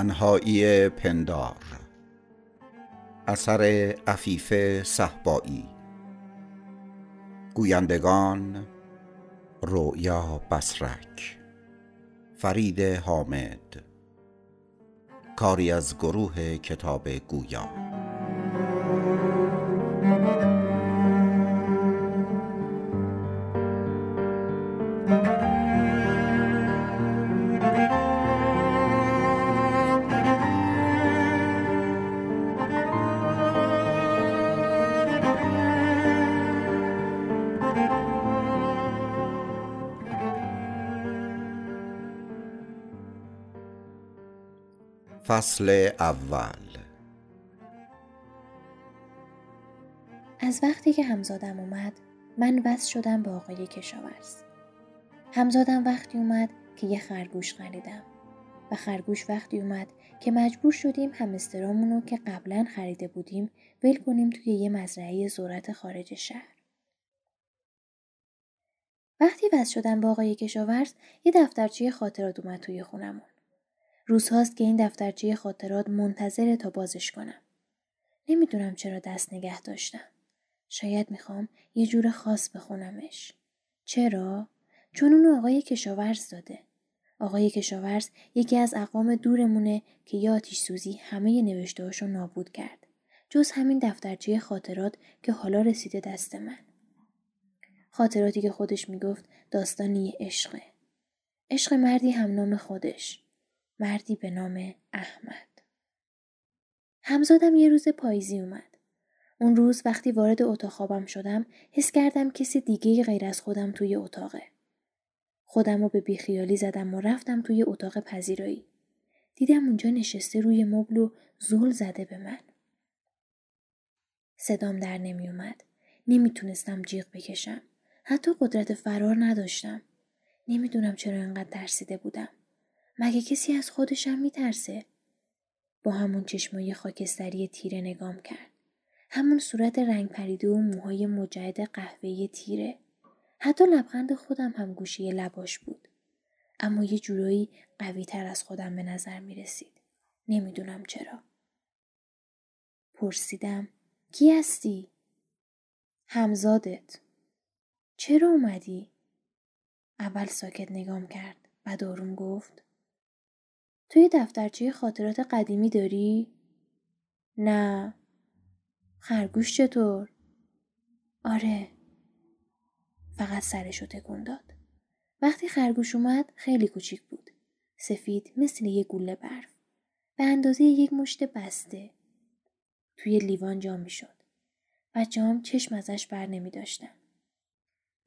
تنهایی پندار. اثر عفیف صحبایی گویندگان رویا بسرک فرید حامد. کاری از گروه کتاب گویا فصل اول. از وقتی که همزادم اومد من وصل شدم به آقای کشاورز. همزادم وقتی اومد که یه خرگوش خریدم. و خرگوش وقتی اومد که مجبور شدیم همسترامونو که قبلا خریده بودیم ول کنیم توی یه مزرعه ذرت خارج شهر. وقتی وصل شدم با آقای کشاورز یه دفترچه خاطرات اومد توی خونمون. روزهاست که این دفترچه خاطرات منتظر تا بازش کنم. نمی‌دونم چرا دست نگه داشتم. شاید می‌خوام یه جور خاص بخونمش. چرا؟ چون اونو آقای کشاورز داده. آقای کشاورز یکی از اقوام دورمونه که یه آتیش سوزی همه نوشتهاشو نابود کرد. جز همین دفترچه خاطرات که حالا رسیده دست من. خاطراتی که خودش می‌گفت داستانی عشقه. عشق مردی هم نام خودش. مردی به نام احمد. همزادم یه روز پاییزی اومد. اون روز وقتی وارد اتاق خوابم شدم حس کردم کسی دیگه غیر از خودم توی اتاقه. خودم رو به بیخیالی زدم و رفتم توی اتاق پذیرایی. دیدم اونجا نشسته روی مبل و زول زده به من. صدام در نمی اومد. نمی‌تونستم جیغ بکشم. حتی قدرت فرار نداشتم. نمی‌دونم چرا انقدر ترسیده بودم. مگه کسی از خودشم میترسه؟ با همون چشمای خاکستری تیره نگام کرد. همون صورت رنگ پریده و موهای مجعد قهوه‌ای تیره. حتی لبخند خودم هم گوشی لباش بود. اما یه جورایی قوی تر از خودم به نظر می رسید. نمی‌دونم چرا. پرسیدم کی هستی؟ همزادت. چرا اومدی؟ اول ساکت نگام کرد. بعد آروم گفت توی دفترچه خاطرات قدیمی داری؟ نه. خرگوش چطور؟ آره. فقط سرشو تکون داد. وقتی خرگوش اومد خیلی کوچیک بود. سفید مثل یه گوله برف. به اندازه یک مشت بسته. توی لیوان جا می شد. بچه هم چشم ازش بر نمی داشتن.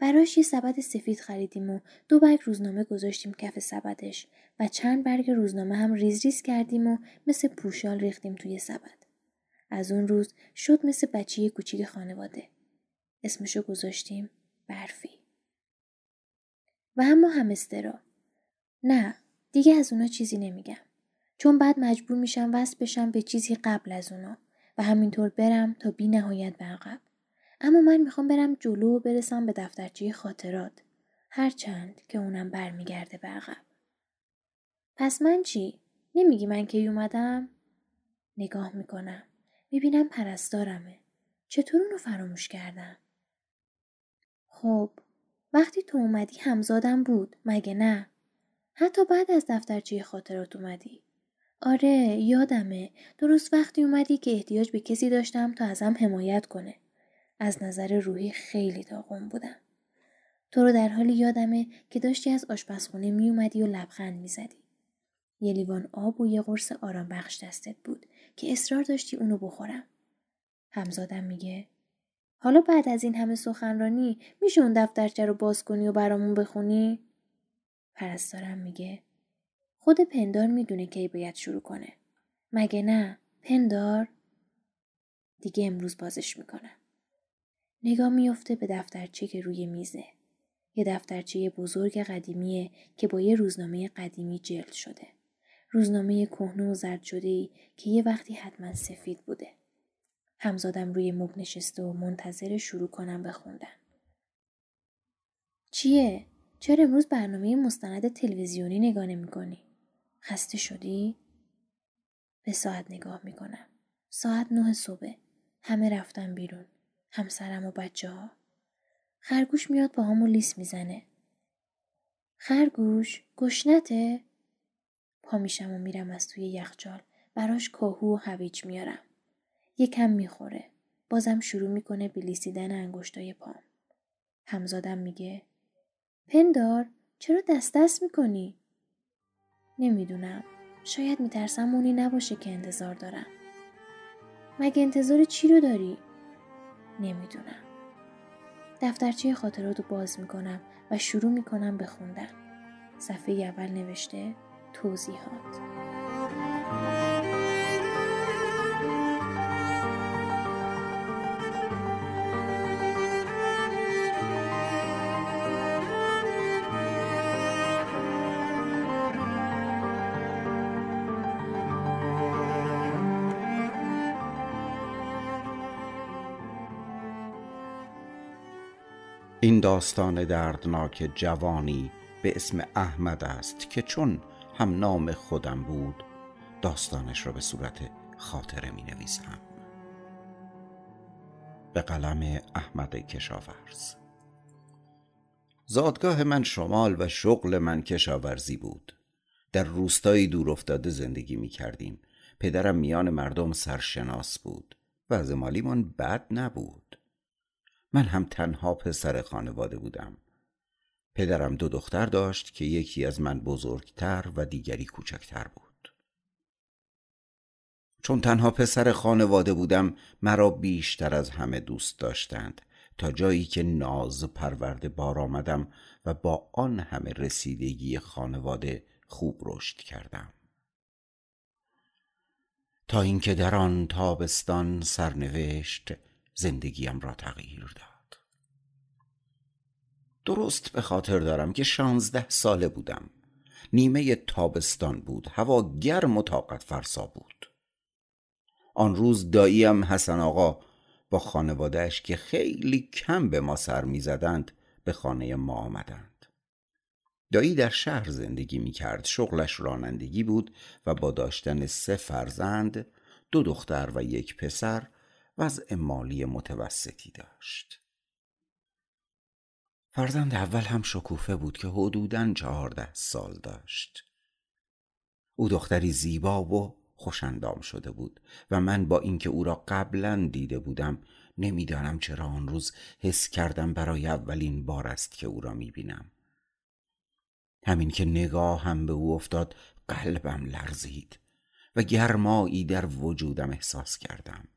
براش یه سبد سفید خریدیم و دو برگ روزنامه گذاشتیم کف سبدش و چند برگ روزنامه هم ریز ریز کردیم و مثل پوشال ریختیم توی سبد. از اون روز شد مثل بچه کوچیک خانواده. اسمشو گذاشتیم برفی. و اما همسترا. نه دیگه از اونا چیزی نمیگم. چون بعد مجبور میشم وصل بشم به چیزی قبل از اونا و همینطور برم تا بی نهایت به عقب. اما من می‌خوام برم جلو و برسم به دفترچه خاطرات. هرچند که اونم برمیگرده به عقب. پس من چی؟ نمیگی من کی اومدم؟ نگاه می‌کنم. می‌بینم پرستارمه. چطور اونو فراموش کردم؟ خب وقتی تو اومدی همزادم بود مگه نه؟ حتی بعد از دفترچه خاطرات اومدی. آره یادمه درست وقتی اومدی که احتیاج به کسی داشتم تا ازم حمایت کنه. از نظر روحی خیلی داغون بودم. تو رو در حالی یادمه که داشتی از آشپزخونه می اومدی و لبخند می زدی. یه لیوان آب و یه قرص آرام بخش دستت بود که اصرار داشتی اونو بخورم. همزادم میگه حالا بعد از این همه سخنرانی میشه اون دفترچه رو باز کنی و برامون بخونی؟ پرستارم میگه خود پندار می‌دونه کی باید شروع کنه. مگه نه؟ پندار؟ دیگه امروز بازش می‌کنم. نگاه میافته به دفترچه که روی میزه. یه دفترچه بزرگ قدیمیه که با یه روزنامه قدیمی جلد شده. روزنامه کهنه و زرد شده ای که یه وقتی حتما سفید بوده. همزادم روی مب نشسته و منتظر شروع کنم بخوندن. چیه؟ چرا امروز برنامه مستند تلویزیونی نگاه نمی کنی؟ خسته شدی؟ به ساعت نگاه می‌کنم. ساعت نه صبح. همه رفتن بیرون. همسرم و بچه ها. خرگوش میاد با همون لیس می‌زنه. خرگوش گشنته؟ پا میشم و میرم از توی یخچال. براش کاهو و هویج میارم. یکم می‌خوره. بازم شروع می‌کنه بلیسیدن انگشتای پام. همزادم میگه پندار چرا دست دست می‌کنی؟ نمی‌دونم. شاید میترسم مونی نباشه که انتظار دارم. مگه انتظار چی رو داری؟ نمی‌دونم. دفترچه خاطرات رو باز می‌کنم و شروع می‌کنم به خوندن. صفحه اول نوشته توضیحات. این داستان دردناک جوانی به اسم احمد است که چون هم نام خودم بود داستانش را به صورت خاطره می نویسم به قلم احمد کشاورز. زادگاه من شمال و شغل من کشاورزی بود. در روستایی دور افتاده زندگی می کردیم پدرم میان مردم سرشناس بود و از مالیمان بد نبود. من هم تنها پسر خانواده بودم. پدرم دو دختر داشت که یکی از من بزرگتر و دیگری کوچکتر بود. چون تنها پسر خانواده بودم مرا بیشتر از همه دوست داشتند تا جایی که ناز پرورده بار آمدم و با آن همه رسیدگی خانواده خوب رشد کردم. تا اینکه در آن تابستان سرنوشت زندگیم را تغییر داد. درست به خاطر دارم که شانزده ساله بودم. نیمه تابستان بود. هوا گرم و طاقت فرسا بود. آن روز داییم حسن آقا با خانوادهش که خیلی کم به ما سر می‌زدند به خانه ما آمدند. دایی در شهر زندگی می کرد شغلش رانندگی بود و با داشتن سه فرزند دو دختر و یک پسر وضع مالی متوسطی داشت. فرزند اول هم شکوفه بود که حدوداً چهارده سال داشت. او دختری زیبا و خوشندام شده بود و من با اینکه او را قبلا دیده بودم نمی‌دانم چرا آن روز حس کردم برای اولین بار است که او را می‌بینم. همین که نگاه هم به او افتاد قلبم لرزید و گرمایی در وجودم احساس کردم.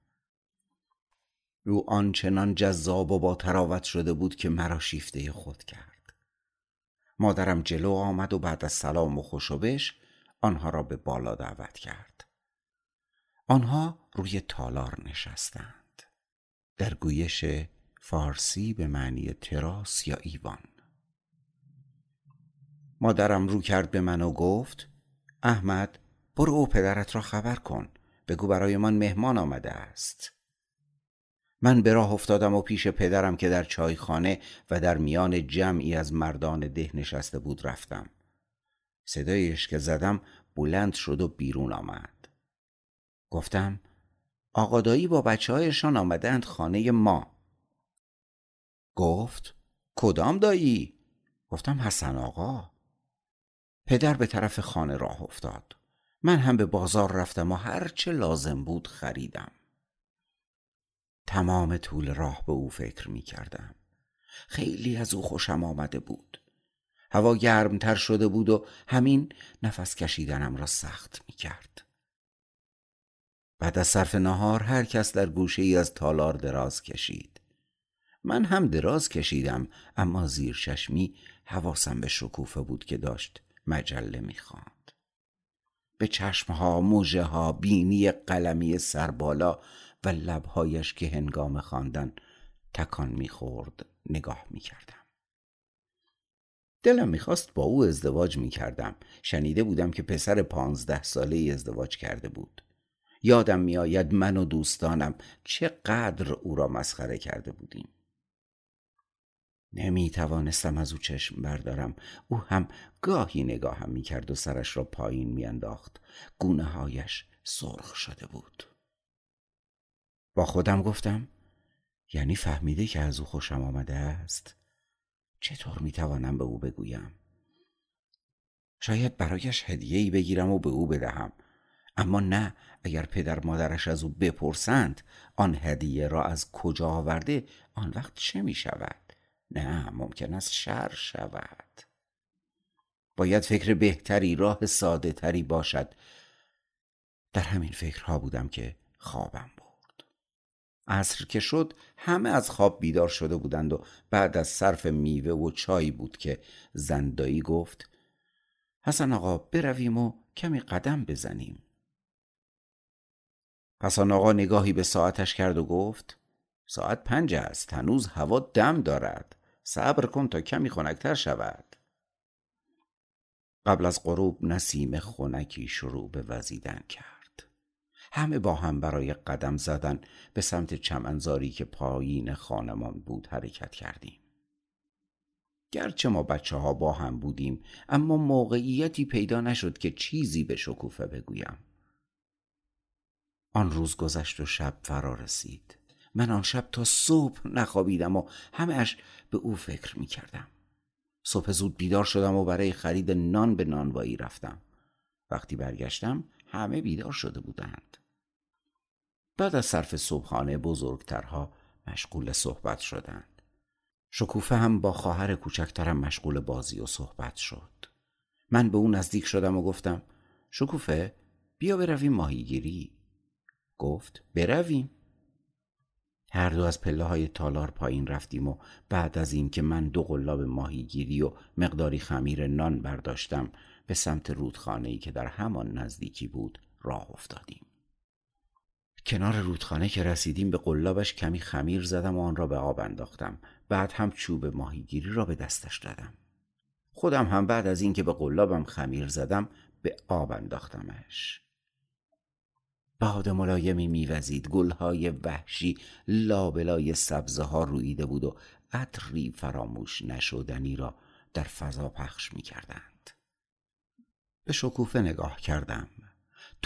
او آنچنان جذاب و با تراوت شده بود که مرا شیفته خود کرد. مادرم جلو آمد و بعد از سلام و خوشوبش آنها را به بالا دعوت کرد. آنها روی تالار نشستند. در گویش فارسی به معنی تراس یا ایوان. مادرم رو کرد به من و گفت احمد برو او پدرت را خبر کن. بگو برای من مهمان آمده است. من به راه افتادم و پیش پدرم که در چایخانه و در میان جمعی از مردان ده نشسته بود رفتم. صدایش که زدم بلند شد و بیرون آمد. گفتم آقادایی با بچه هایشان آمدند خانه ما. گفت کدام دایی؟ گفتم حسن آقا. پدر به طرف خانه راه افتاد. من هم به بازار رفتم و هرچه لازم بود خریدم. تمام طول راه به او فکر می کردم خیلی از او خوشم آمده بود. هوا گرمتر شده بود و همین نفس کشیدنم را سخت می کرد بعد از صرف نهار هر کس در گوشه ای از تالار دراز کشید. من هم دراز کشیدم اما زیر ششمی حواسم به شکوفه بود که داشت مجله می‌خواند. به چشمها موجه ها بینی قلمی سربالا و لبهایش که هنگام خواندن تکان می‌خورد نگاه می‌کردم. دلم می‌خواست با او ازدواج می‌کردم. شنیده بودم که پسر پانزده ساله ازدواج کرده بود. یادم میآید من و دوستانم چقدر او را مسخره کرده بودیم. نمی توانستم از او چشم بردارم. او هم گاهی نگاهم می کرد و سرش را پایین می انداخت گونه هایش سرخ شده بود. با خودم گفتم یعنی فهمیده که از او خوشم آمده است؟ چطور می‌توانم به او بگویم؟ شاید برایش هدیه بگیرم و به او بدهم. اما نه اگر پدر مادرش از او بپرسند آن هدیه را از کجا آورده آن وقت چه می شود؟ نه ممکن است شر شود. باید فکر بهتری راه ساده تری باشد. در همین فکرها بودم که خوابم برد. عصر که شد همه از خواب بیدار شده بودند و بعد از صرف میوه و چای بود که زندایی گفت حسن آقا برویم و کمی قدم بزنیم. حسن آقا نگاهی به ساعتش کرد و گفت ساعت پنج است هنوز هوا دم دارد صبر کن تا کمی خنکتر شود. قبل از غروب نسیم خنکی شروع به وزیدن کرد. همه با هم برای قدم زدن به سمت چمنزاری که پایین خانمان بود حرکت کردیم. گرچه ما بچه ها با هم بودیم اما موقعیتی پیدا نشد که چیزی به شکوفه بگویم. آن روز گذشت و شب فرا رسید. من آن شب تا صبح نخوابیدم و همهش به او فکر می کردم صبح زود بیدار شدم و برای خرید نان به نانوایی رفتم. وقتی برگشتم همه بیدار شده بودند. بعد از صرف صبحانه بزرگترها مشغول صحبت شدند. شکوفه هم با خواهر کوچکترم مشغول بازی و صحبت شد. من به او نزدیک شدم و گفتم شکوفه بیا برویم ماهیگیری. گفت برویم. هر دو از پله های تالار پایین رفتیم و بعد از اینکه من دو قلاب ماهیگیری و مقداری خمیر نان برداشتم به سمت رودخانه ای که در همان نزدیکی بود راه افتادیم. کنار رودخانه که رسیدیم به قلابش کمی خمیر زدم و آن را به آب انداختم. بعد هم چوب ماهیگیری را به دستش دادم. خودم هم بعد از اینکه به قلابم خمیر زدم به آب انداختمش. باد ملایمی میوزید. گلهای وحشی لابلای سبزه ها رویده بود و عطری فراموش نشدنی را در فضا پخش می کردند. به شکوفه نگاه کردم.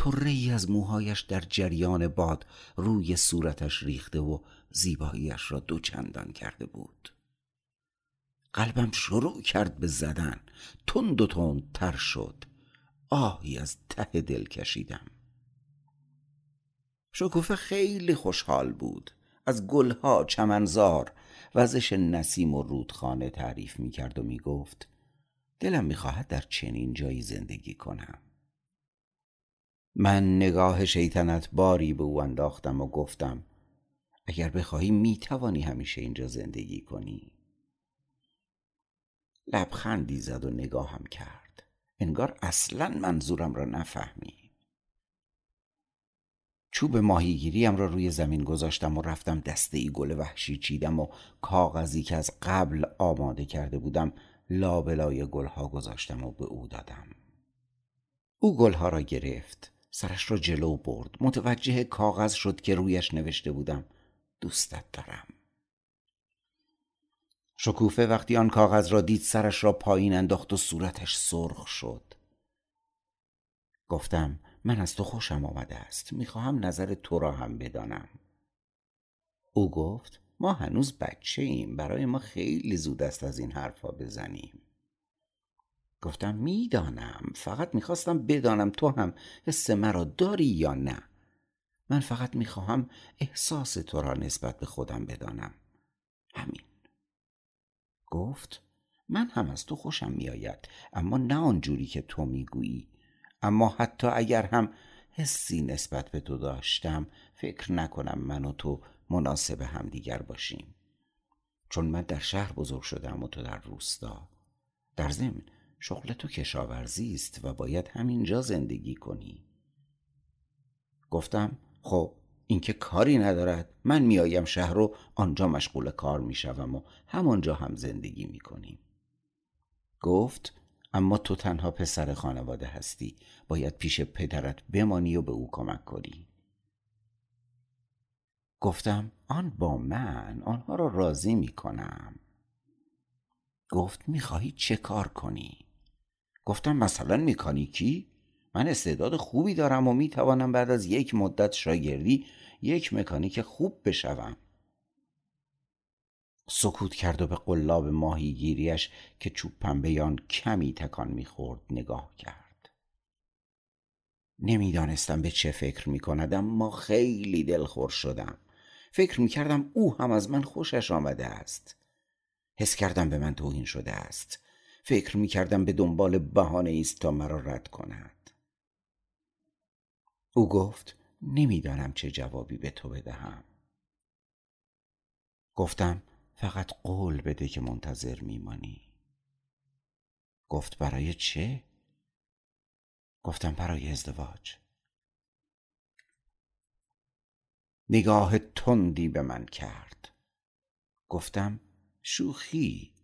طره ای از موهایش در جریان باد روی صورتش ریخته و زیباییش را دوچندان کرده بود. قلبم شروع کرد به زدن. تند و تند تر شد. آهی از ته دل کشیدم. شکوفه خیلی خوشحال بود. از گلها چمنزار. وزش نسیم و رودخانه تعریف می کرد و می گفت دلم می خواهد در چنین جایی زندگی کنم. من نگاه شیطنت باری به او انداختم و گفتم اگر بخواهی می توانی همیشه اینجا زندگی کنی. لبخندی زد و نگاهم کرد. انگار اصلا منظورم را نفهمی. چوب ماهیگیریم را روی زمین گذاشتم و رفتم دسته ای گل وحشی چیدم و کاغذی که از قبل آماده کرده بودم لابلای گلها گذاشتم و به او دادم. او گلها را گرفت. سرش را جلو برد. متوجه کاغذ شد که رویش نوشته بودم دوستت دارم. شکوفه وقتی آن کاغذ را دید سرش را پایین انداخت و صورتش سرخ شد. گفتم من از تو خوشم آمده است. می‌خواهم نظر تو را هم بدانم. او گفت ما هنوز بچه ایم برای ما خیلی زود است از این حرفا بزنیم. گفتم می‌دانم. فقط می‌خواستم بدانم تو هم حس مرا داری یا نه. من فقط می‌خواهم احساس تو را نسبت به خودم بدانم. همین. گفت من هم از تو خوشم میآید اما نه آنجوری که تو می‌گویی. اما حتی اگر هم حسی نسبت به تو داشتم فکر نکنم من و تو مناسب همدیگر باشیم. چون من در شهر بزرگ شدم و تو در روستا. در ضمن شغل تو کشاورزی است و باید همینجا زندگی کنی. گفتم خب اینکه کاری ندارد. من میآیم شهر و آنجا مشغول کار می‌شوم و همانجا هم زندگی می‌کنیم. گفت اما تو تنها پسر خانواده هستی. باید پیش پدرت بمانی و به او کمک کنی. گفتم آن با من آنها را راضی می کنم گفت می‌خواهی چه کار کنی؟ گفتم مثلا مکانیکی؟ من استعداد خوبی دارم و می‌توانم بعد از یک مدت شاگردی یک مکانیک خوب بشوم. سکوت کرد و به قلاب ماهیگیریش که چوب پنبه کمی تکان می‌خورد نگاه کرد. نمی‌دانستم به چه فکر می‌کند اما خیلی دلخور شدم. فکر می‌کردم او هم از من خوشش آمده است. حس کردم به من توهین شده است. فکر می‌کردم به دنبال بهانه است تا مرا رد کند. او گفت نمی‌دانم چه جوابی به تو بدهم. گفتم فقط قول بده که منتظر میمانی. گفت برای چه؟ گفتم برای ازدواج. نگاه تندی به من کرد. گفتم شوخی.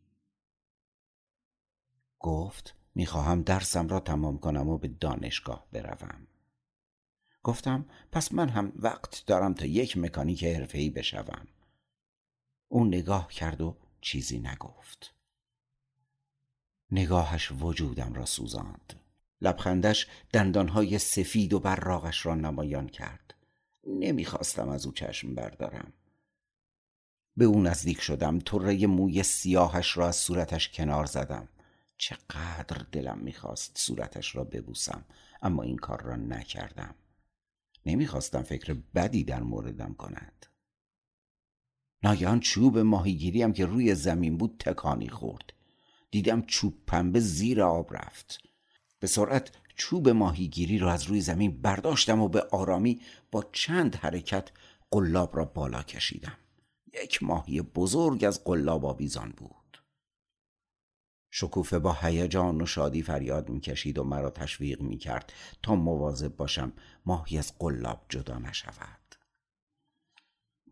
گفت می‌خواهم درسم را تمام کنم و به دانشگاه بروم. گفتم پس من هم وقت دارم تا یک مکانیک حرفه‌ای بشوم. او نگاه کرد و چیزی نگفت. نگاهش وجودم را سوزاند. لبخندش دندانهای سفید و براغش را نمایان کرد. نمی‌خواستم از او چشم بردارم. به او نزدیک شدم طره موی سیاهش را از صورتش کنار زدم. چقدر دلم می‌خواست صورتش را ببوسم اما این کار را نکردم. نمی‌خواستم فکر بدی در موردم کند. ناگهان چوب ماهیگیری هم که روی زمین بود تکانی خورد. دیدم چوب پنبه زیر آب رفت. به سرعت چوب ماهیگیری را از روی زمین برداشتم و به آرامی با چند حرکت قلاب را بالا کشیدم. یک ماهی بزرگ از قلاب آویزان بود. شکوفه با هیجان و شادی فریاد می‌کشید و مرا تشویق می‌کرد تا مواظب باشم ماهی از قلاب جدا نشود.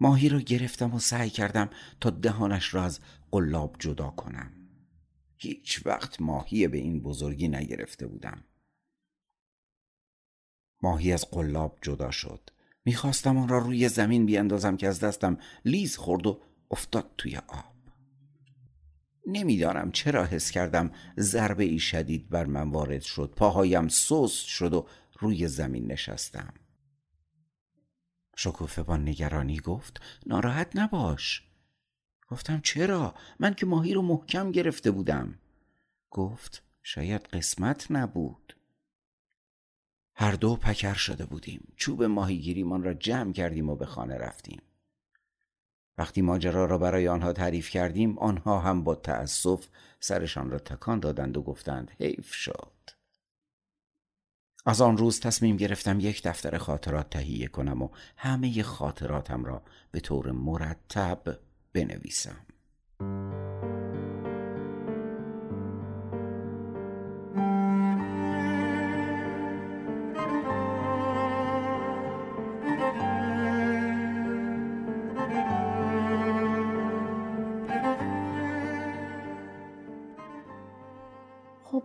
ماهی را گرفتم و سعی کردم تا دهانش را از قلاب جدا کنم. هیچ وقت ماهی به این بزرگی نگرفته بودم. ماهی از قلاب جدا شد. می‌خواستم آن را روی زمین بیاندازم که از دستم لیز خورد و افتاد توی آب. نمی‌دانم چرا حس کردم ضربه ای شدید بر من وارد شد. پاهایم سست شد و روی زمین نشستم. شکوفه با نگرانی گفت ناراحت نباش. گفتم چرا؟ من که ماهی رو محکم گرفته بودم. گفت شاید قسمت نبود. هر دو پکر شده بودیم. چوب ماهیگیریمان را جمع کردیم و به خانه رفتیم. وقتی ماجرا را برای آنها تعریف کردیم آنها هم با تأسف سرشان را تکان دادند و گفتند حیف شد. از آن روز تصمیم گرفتم یک دفتر خاطرات تهیه کنم و همه خاطراتم را به طور مرتب بنویسم.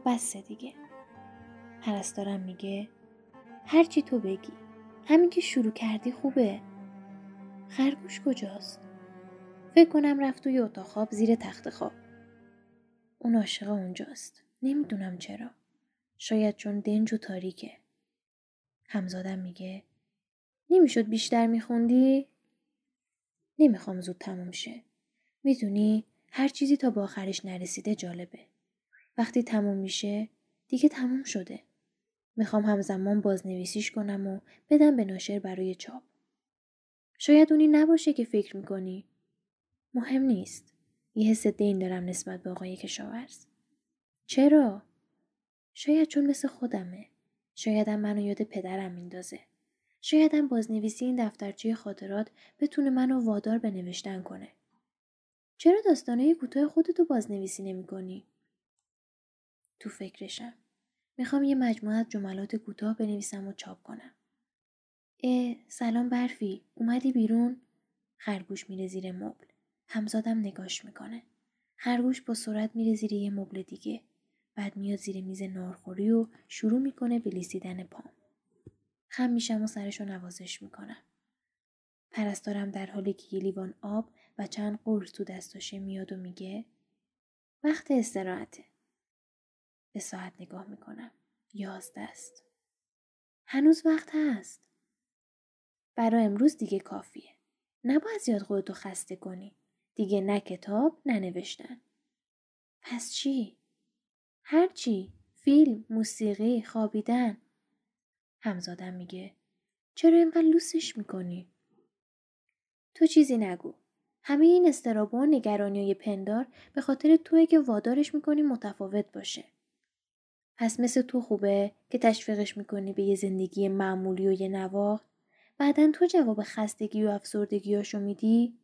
بسه دیگه. پرستارم میگه هرچی تو بگی. همین که شروع کردی خوبه. خرگوش کجاست؟ فکر کنم رفت توی اتاق خواب زیر تخت خواب. اون عاشق اونجاست. نمی‌دونم چرا. شاید چون دنج و تاریکه. همزادم میگه نمی‌شد بیشتر میخوندی؟ نمی‌خوام زود تموم شه. می‌دونی هر چیزی تا با آخرش نرسیده جالبه. وقتی تموم میشه دیگه تموم شده می‌خوام همزمان بازنویسیش کنم و بدم به ناشر برای چاپ. شاید اونی نباشه که فکر می‌کنی. مهم نیست. یه حس دین دارم نسبت به آقای کشاورز. چرا؟ شاید چون مثل خودمه. شایدم منو یاد پدرم میندازه. شایدم بازنویسی این دفترچه خاطرات بتونه منو وادار به نوشتن کنه. چرا داستانه کوتاه خودتو بازنویسی نمی کنی؟ تو فکرشم. می‌خوام یه مجموعه جملات کوتاه بنویسم و چاپ کنم. اه سلام برفی اومدی بیرون؟ خرگوش میره زیر مبل. همزادم نگاش می‌کنه. خرگوش با سرعت میره زیر یه مبل دیگه. بعد میاد زیر میز نارخوری و شروع می‌کنه به لیسیدن پام. خم میشم و سرشو نوازش می‌کنم. پرستارم در حالی که یه لیوان آب و چند قرص تو دستاشه میاد و میگه وقت استراحته. به ساعت نگاه می‌کنم. یازده است. هنوز وقت هست. برای امروز دیگه کافیه. نباید زیاد خودتو خسته کنی. دیگه نه کتاب نه نوشتن. پس چی؟ هر چی؟ فیلم، موسیقی، خوابیدن. همزادم میگه چرا اینقدر لوسش می‌کنی؟ تو چیزی نگو. همه این استرابا و نگرانی پندار به خاطر توی که وادارش می‌کنی متفاوت باشه. پس مثل تو خوبه که تشویقش می‌کنی به یه زندگی معمولی و یه نواخت بعدا تو جواب خستگی و افسردگیاشو میدی؟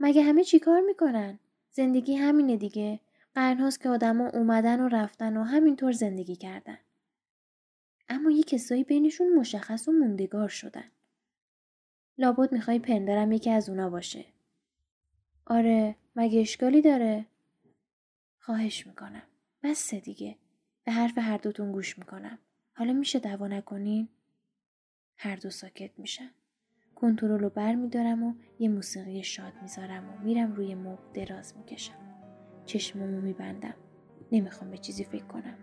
مگه همه چیکار می‌کنن؟ زندگی همینه دیگه. قرنهاست که آدما اومدن و رفتن و همینطور زندگی کردن. اما یه کسایی بینشون مشخص و موندگار شدن. لابد می‌خوای پندرم یکی از اونا باشه. آره مگه اشکالی داره؟ خواهش می‌کنم. بسه دیگه. به حرف هر دوتون گوش می‌کنم. حالا میشه دعوا نکنین؟ هر دو ساکت میشن. کنترل رو بر میدارم و یه موسیقی شاد می‌ذارم و میرم روی مبل دراز می‌کشم. چشممو میبندم. نمی‌خوام به چیزی فکر کنم.